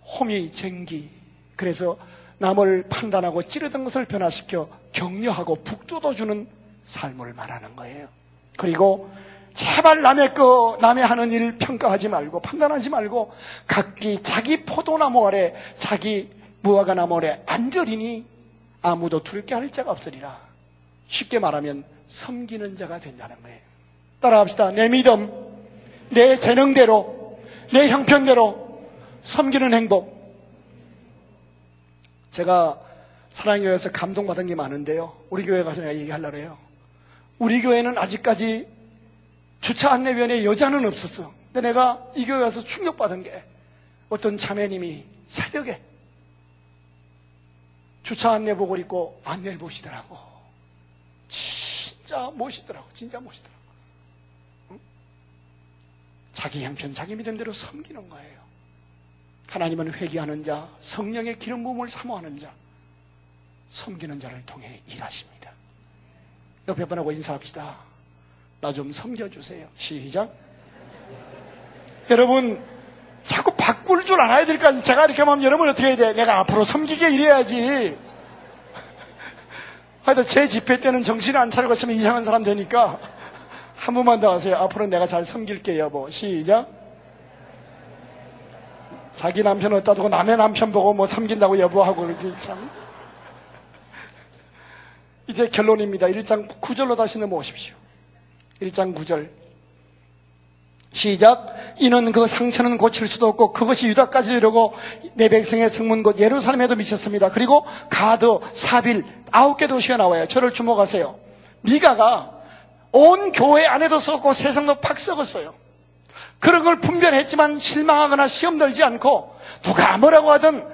호미, 쟁기. 그래서 남을 판단하고 찌르던 것을 변화시켜 격려하고 북돋워주는 삶을 말하는 거예요. 그리고 제발 남의 거, 남의 하는 일 평가하지 말고 판단하지 말고 각기 자기 포도나무 아래 자기 무화과 나무 아래 앉으리니 아무도 두렵게 할 자가 없으리라. 쉽게 말하면 섬기는 자가 된다는 거예요. 따라합시다. 내 믿음, 내 재능대로, 내 형편대로 섬기는 행복. 제가 사랑교회에서 감동받은 게 많은데요. 우리 교회 가서 내가 얘기하려고 해요. 우리 교회는 아직까지 주차 안내위원회 여자는 없었어. 근데 내가 이 교회 와서 충격받은 게 어떤 자매님이 새벽에 주차 안내복을 입고 안내를 보시더라고. 진짜 멋있더라고. 진짜 멋있더라고. 응? 자기 형편, 자기 믿음대로 섬기는 거예요. 하나님은 회개하는 자, 성령의 기름 부음을 사모하는 자, 섬기는 자를 통해 일하십니다. 옆에 분하고 인사합시다. 나 좀 섬겨주세요. 시작. 여러분, 자꾸 바꿀 줄 알아야 될거 아니에요. 제가 이렇게 하면 여러분 어떻게 해야 돼? 내가 앞으로 섬기게 이래야지. 하여튼 제 집회 때는 정신을 안 차리고 있으면 이상한 사람 되니까 한 번만 더 하세요. 앞으로 내가 잘 섬길게 여보. 시작. 자기 남편 어디다 두고 남의 남편 보고 뭐 섬긴다고 여보하고 그러지 참. 이제 결론입니다. 1장 9절로 다시 넘어오십시오. 1장 9절. 시작. 이는 그 상처는 고칠 수도 없고 그것이 유다까지 이르고 내 백성의 성문 곧 예루살렘에도 미쳤습니다. 그리고 가드, 사빌 아홉 개 도시가 나와요. 저를 주목하세요. 미가가 온 교회 안에도 썩고 세상도 팍 썩었어요. 그런 걸 분별했지만 실망하거나 시험 들지 않고 누가 뭐라고 하든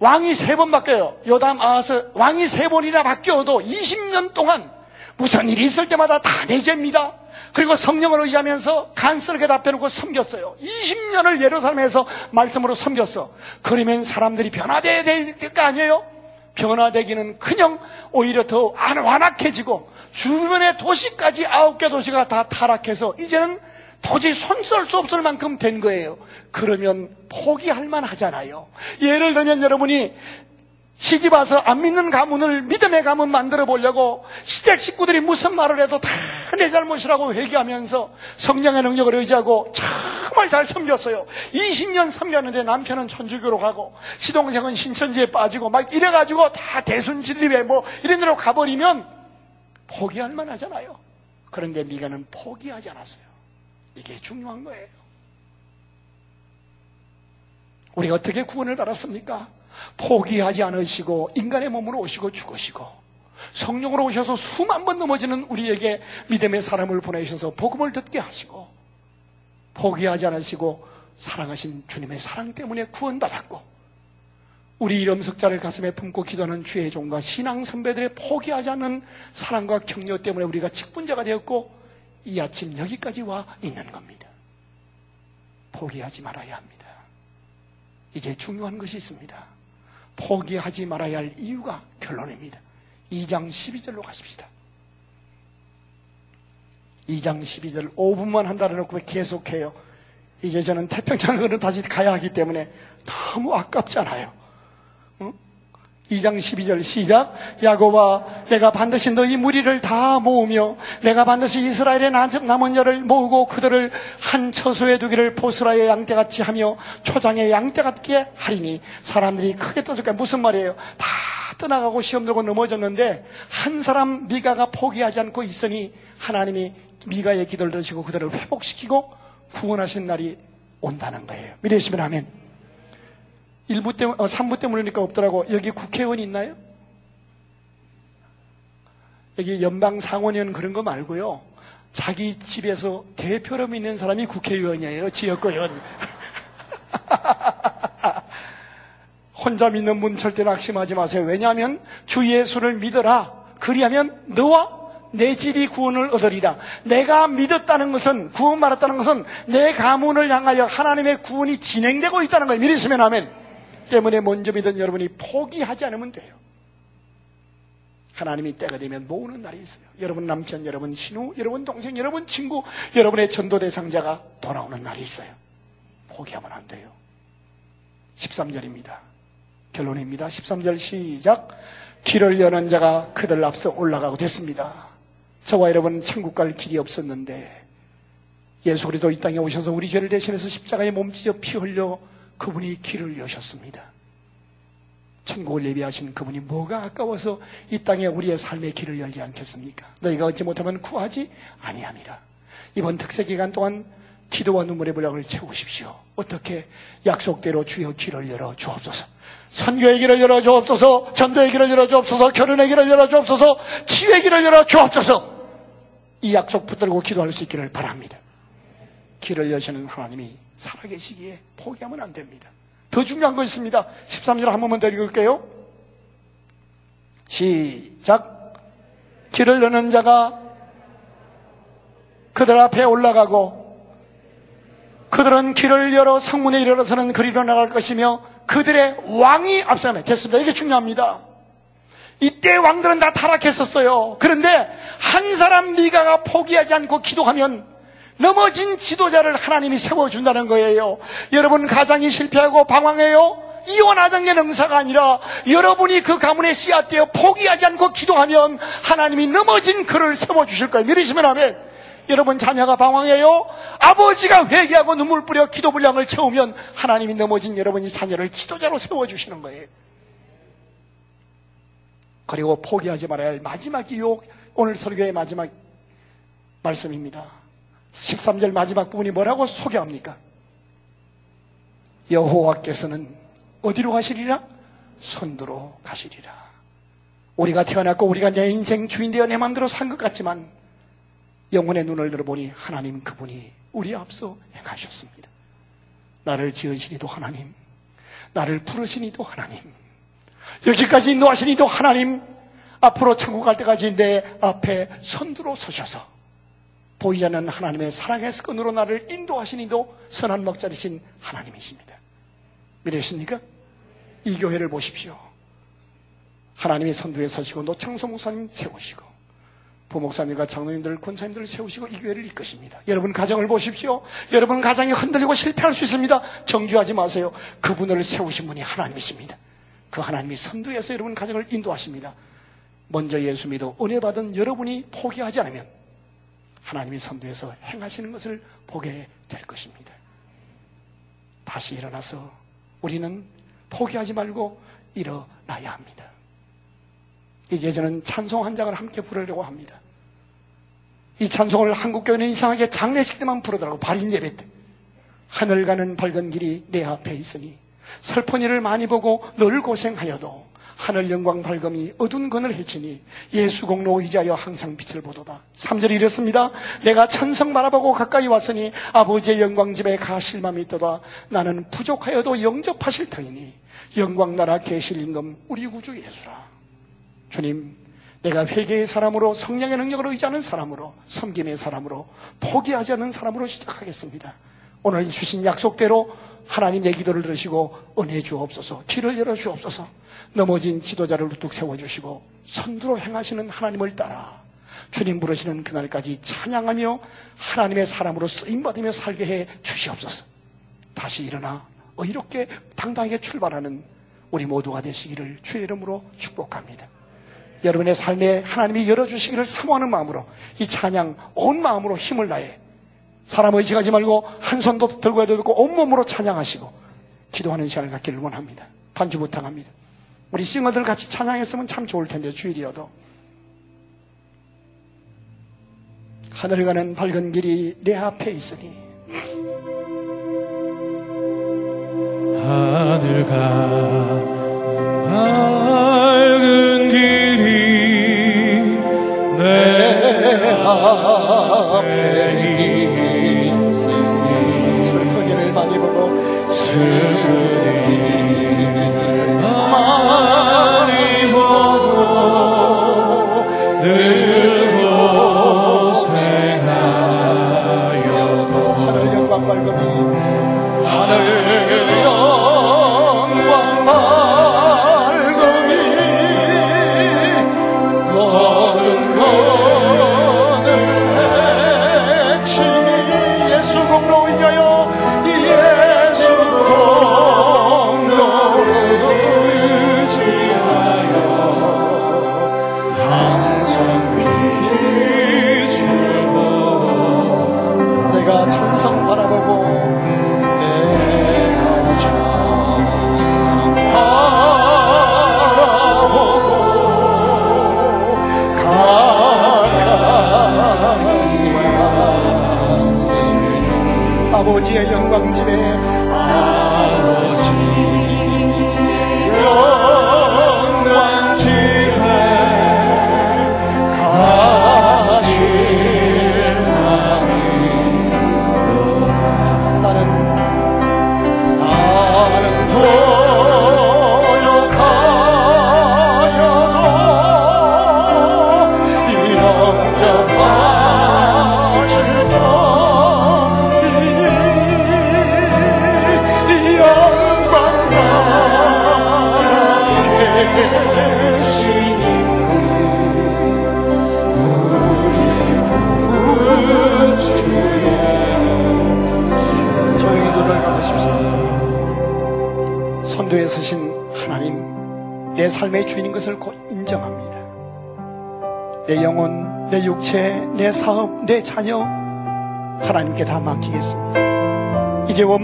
왕이 세 번 바뀌어요. 요담 아하스 왕이 세 번이나 바뀌어도 20년 동안 무슨 일이 있을 때마다 다 내죄입니다. 그리고 성령을 의지하면서 간설하게 답해놓고 섬겼어요. 20년을 예루살렘에서 말씀으로 섬겼어. 그러면 사람들이 변화돼야 될 거 아니에요? 변화되기는 그냥 오히려 더 완악해지고 주변의 도시까지 아홉 개 도시가 다 타락해서 이제는 도저히 손 쓸 수 없을 만큼 된 거예요. 그러면 포기할 만 하잖아요. 예를 들면 여러분이 시집 와서 안 믿는 가문을 믿음의 가문 만들어 보려고 시댁 식구들이 무슨 말을 해도 다 내 잘못이라고 회개하면서 성령의 능력을 의지하고 정말 잘 섬겼어요. 20년 섬겼는데 남편은 천주교로 가고 시동생은 신천지에 빠지고 막 이래가지고 다 대순진립에 뭐 이런 데로 가버리면 포기할 만하잖아요. 그런데 미가는 포기하지 않았어요. 이게 중요한 거예요. 우리가 어떻게 구원을 받았습니까? 포기하지 않으시고 인간의 몸으로 오시고 죽으시고 성령으로 오셔서 수만 번 넘어지는 우리에게 믿음의 사람을 보내셔서 복음을 듣게 하시고 포기하지 않으시고 사랑하신 주님의 사랑 때문에 구원받았고 우리 이름 석자를 가슴에 품고 기도하는 주의 종과 신앙 선배들의 포기하지 않는 사랑과 격려 때문에 우리가 직분자가 되었고 이 아침 여기까지 와 있는 겁니다. 포기하지 말아야 합니다. 이제 중요한 것이 있습니다. 포기하지 말아야 할 이유가 결론입니다. 2장 12절로 가십시다. 2장 12절 5분만 한다고 놓고 계속해요. 이제 저는 태평양으로 다시 가야 하기 때문에 너무 아깝잖아요. 2장 12절 시작. 야고바 내가 반드시 너희 무리를 다 모으며 내가 반드시 이스라엘의 남은 자를 모으고 그들을 한 처소에 두기를 보스라의 양떼같이 하며 초장의 양떼같게 하리니 사람들이 크게 떠들까? 무슨 말이에요? 다 떠나가고 시험 들고 넘어졌는데 한 사람 미가가 포기하지 않고 있으니 하나님이 미가의 기도를 들으시고 그들을 회복시키고 구원하신 날이 온다는 거예요. 믿으시면 아멘 1부 때문에, 어, 3부 때문이니까 없더라고. 여기 국회의원 있나요? 여기 연방 상원의원 그런 거 말고요. 자기 집에서 대표로 있는 사람이 국회의원이에요. 지역구의원. 혼자 믿는 분 절대 낙심하지 마세요. 왜냐하면 주 예수를 믿어라. 그리하면 너와 내 집이 구원을 얻으리라. 내가 믿었다는 것은 구원 받았다는 것은 내 가문을 향하여 하나님의 구원이 진행되고 있다는 거예요. 믿으시면 아멘. 때문에 먼저 믿은 여러분이 포기하지 않으면 돼요. 하나님이 때가 되면 모으는 날이 있어요. 여러분 남편, 여러분 신우, 여러분 동생, 여러분 친구, 여러분의 전도 대상자가 돌아오는 날이 있어요. 포기하면 안 돼요. 13절입니다. 결론입니다. 13절 시작. 길을 여는 자가 그들 앞서 올라가고 됐습니다. 저와 여러분 천국 갈 길이 없었는데 예수 그리스도 이 땅에 오셔서 우리 죄를 대신해서 십자가에 몸 찢어 피 흘려 그분이 길을 여셨습니다. 천국을 예비하신 그분이 뭐가 아까워서 이 땅에 우리의 삶의 길을 열지 않겠습니까? 너희가 얻지 못하면 구하지 아니함이라. 이번 특세 기간 동안 기도와 눈물의 분량을 채우십시오. 어떻게 약속대로 주여 길을 열어 주옵소서. 선교의 길을 열어 주옵소서. 전도의 길을 열어 주옵소서. 결혼의 길을 열어 주옵소서. 치유의 길을 열어 주옵소서. 이 약속 붙들고 기도할 수 있기를 바랍니다. 길을 여시는 하나님이 살아계시기에 포기하면 안 됩니다. 더 중요한 거 있습니다. 13절 한 번만 더 읽을게요. 시작. 길을 여는 자가 그들 앞에 올라가고 그들은 길을 열어 성문에 이르러서는 그리로 나갈 것이며 그들의 왕이 앞서면 됐습니다. 이게 중요합니다. 이때 왕들은 다 타락했었어요. 그런데 한 사람 미가가 포기하지 않고 기도하면 넘어진 지도자를 하나님이 세워준다는 거예요. 여러분 가장이 실패하고 방황해요? 이혼하던 게 능사가 아니라 여러분이 그 가문에 씨앗 되어 포기하지 않고 기도하면 하나님이 넘어진 그를 세워주실 거예요. 믿으시면 하면 여러분 자녀가 방황해요? 아버지가 회개하고 눈물 뿌려 기도 분량을 채우면 하나님이 넘어진 여러분이 자녀를 지도자로 세워주시는 거예요. 그리고 포기하지 말아야 할 마지막 이유 오늘 설교의 마지막 말씀입니다. 13절 마지막 부분이 뭐라고 소개합니까? 여호와께서는 어디로 가시리라? 선두로 가시리라. 우리가 태어났고 우리가 내 인생 주인 되어 내 마음대로 산 것 같지만 영혼의 눈을 들어보니 하나님 그분이 우리 앞서 행하셨습니다. 나를 지으시니도 하나님, 나를 부르시니도 하나님, 여기까지 인도하시니도 하나님, 앞으로 천국 갈 때까지 내 앞에 선두로 서셔서 보이지 않는 하나님의 사랑의 끈으로 나를 인도하시니도 선한 먹자리신 하나님이십니다. 믿으십니까? 이 교회를 보십시오. 하나님이 선두에 서시고 노창성 목사님 세우시고 부목사님과 장로님들, 권사님들을 세우시고 이 교회를 이끄십니다. 여러분 가정을 보십시오. 여러분 가정이 흔들리고 실패할 수 있습니다. 정주하지 마세요. 그분을 세우신 분이 하나님이십니다. 그 하나님이 선두에서 여러분 가정을 인도하십니다. 먼저 예수 믿어 은혜 받은 여러분이 포기하지 않으면 하나님이 선두에서 행하시는 것을 보게 될 것입니다. 다시 일어나서 우리는 포기하지 말고 일어나야 합니다. 이제 저는 찬송 한 장을 함께 부르려고 합니다. 이 찬송을 한국교회는 이상하게 장례식 때만 부르더라고 발인 예배 때. 하늘 가는 밝은 길이 내 앞에 있으니 슬픈 일을 많이 보고 늘 고생하여도 하늘 영광 밝음이 어두운 건을 해치니 예수 공로 의지하여 항상 빛을 보도다. 3절이 이렇습니다. 내가 천성 바라보고 가까이 왔으니 아버지의 영광 집에 가 실망이 있도다. 나는 부족하여도 영접하실 터이니 영광 나라 계실 임금 우리 구주 예수라. 주님, 내가 회개의 사람으로 성령의 능력을 의지하는 사람으로 섬김의 사람으로 포기하지 않는 사람으로 시작하겠습니다. 오늘 주신 약속대로 하나님 내 기도를 들으시고 은혜 주옵소서 길을 열어 주옵소서 넘어진 지도자를 우뚝 세워주시고 선두로 행하시는 하나님을 따라 주님 부르시는 그날까지 찬양하며 하나님의 사람으로 쓰임받으며 살게 해 주시옵소서. 다시 일어나 의롭게 당당하게 출발하는 우리 모두가 되시기를 주의 이름으로 축복합니다. 여러분의 삶에 하나님이 열어주시기를 사모하는 마음으로 이 찬양 온 마음으로 힘을 다해 사람 의지하지 말고 한 손도 들고 해도 되고 온몸으로 찬양하시고 기도하는 시간을 갖기를 원합니다. 반주 부탁합니다. 우리 싱어들 같이 찬양했으면 참 좋을 텐데 주일이어도 하늘 가는 밝은 길이 내 앞에 있으니 하늘 가는 밝은 길이 내 앞에 슬픈 일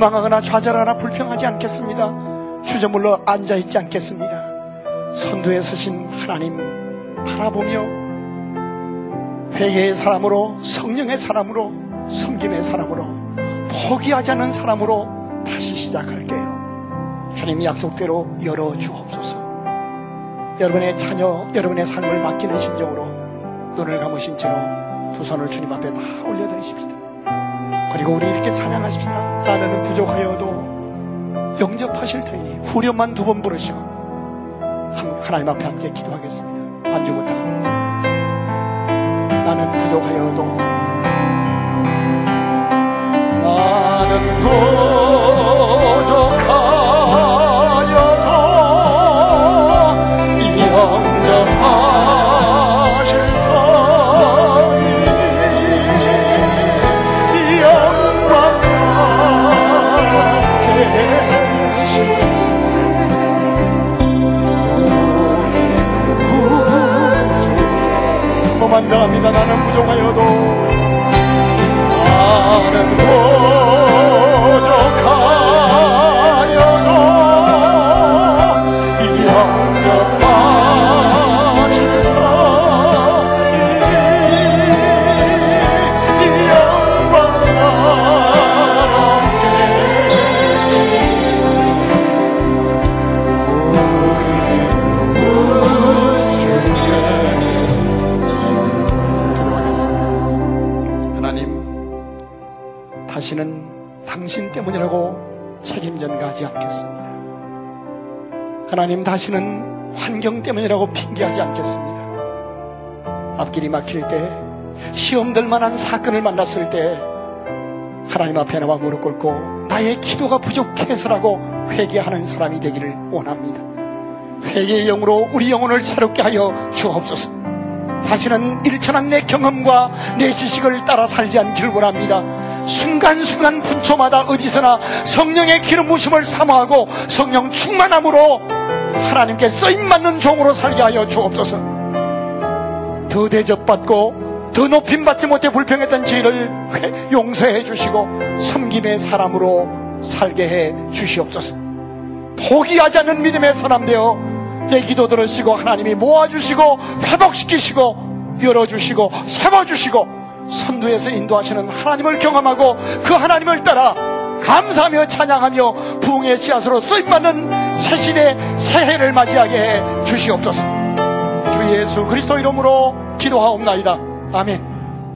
원망하거나 좌절하거나 불평하지 않겠습니다. 주저물러 앉아있지 않겠습니다. 선두에 서신 하나님 바라보며 회개의 사람으로 성령의 사람으로 섬김의 사람으로 포기하지 않는 사람으로 다시 시작할게요. 주님 약속대로 열어 주옵소서. 여러분의 자녀, 여러분의 삶을 맡기는 심정으로 눈을 감으신 채로 두 손을 주님 앞에 다 올려드리십시다. 그리고 우리 이렇게 찬양하십시다. 나는 부족하여도 영접하실 터이니 후렴만 두 번 부르시고 한- 하나님 앞에 함께 기도하겠습니다. 반주 부탁합니다. 나는 부족하여도 나는 부족 나는 부족하여도 나는 부족 하나님 다시는 환경 때문이라고 핑계하지 않겠습니다. 앞길이 막힐 때, 시험될 만한 사건을 만났을 때, 하나님 앞에 나와 무릎 꿇고 나의 기도가 부족해서라고 회개하는 사람이 되기를 원합니다. 회개의 영으로 우리 영혼을 새롭게 하여 주옵소서. 다시는 일천한 내 경험과 내 지식을 따라 살지 않기를 원합니다. 순간순간 분초마다 어디서나 성령의 기름 부심을 사모하고 성령 충만함으로 하나님께 쓰임받는 종으로 살게 하여 주옵소서. 더 대접받고 더 높임받지 못해 불평했던 죄를 회- 용서해 주시고 섬김의 사람으로 살게 해 주시옵소서. 포기하지 않는 믿음의 사람 되어 내 기도 들으시고 하나님이 모아주시고 회복시키시고 열어주시고 세워주시고 선두에서 인도하시는 하나님을 경험하고 그 하나님을 따라 감사하며 찬양하며 부흥의 씨앗으로 쓰임받는 새신의 새해를 맞이하게 해 주시옵소서. 주 예수 그리스도 이름으로 기도하옵나이다. 아멘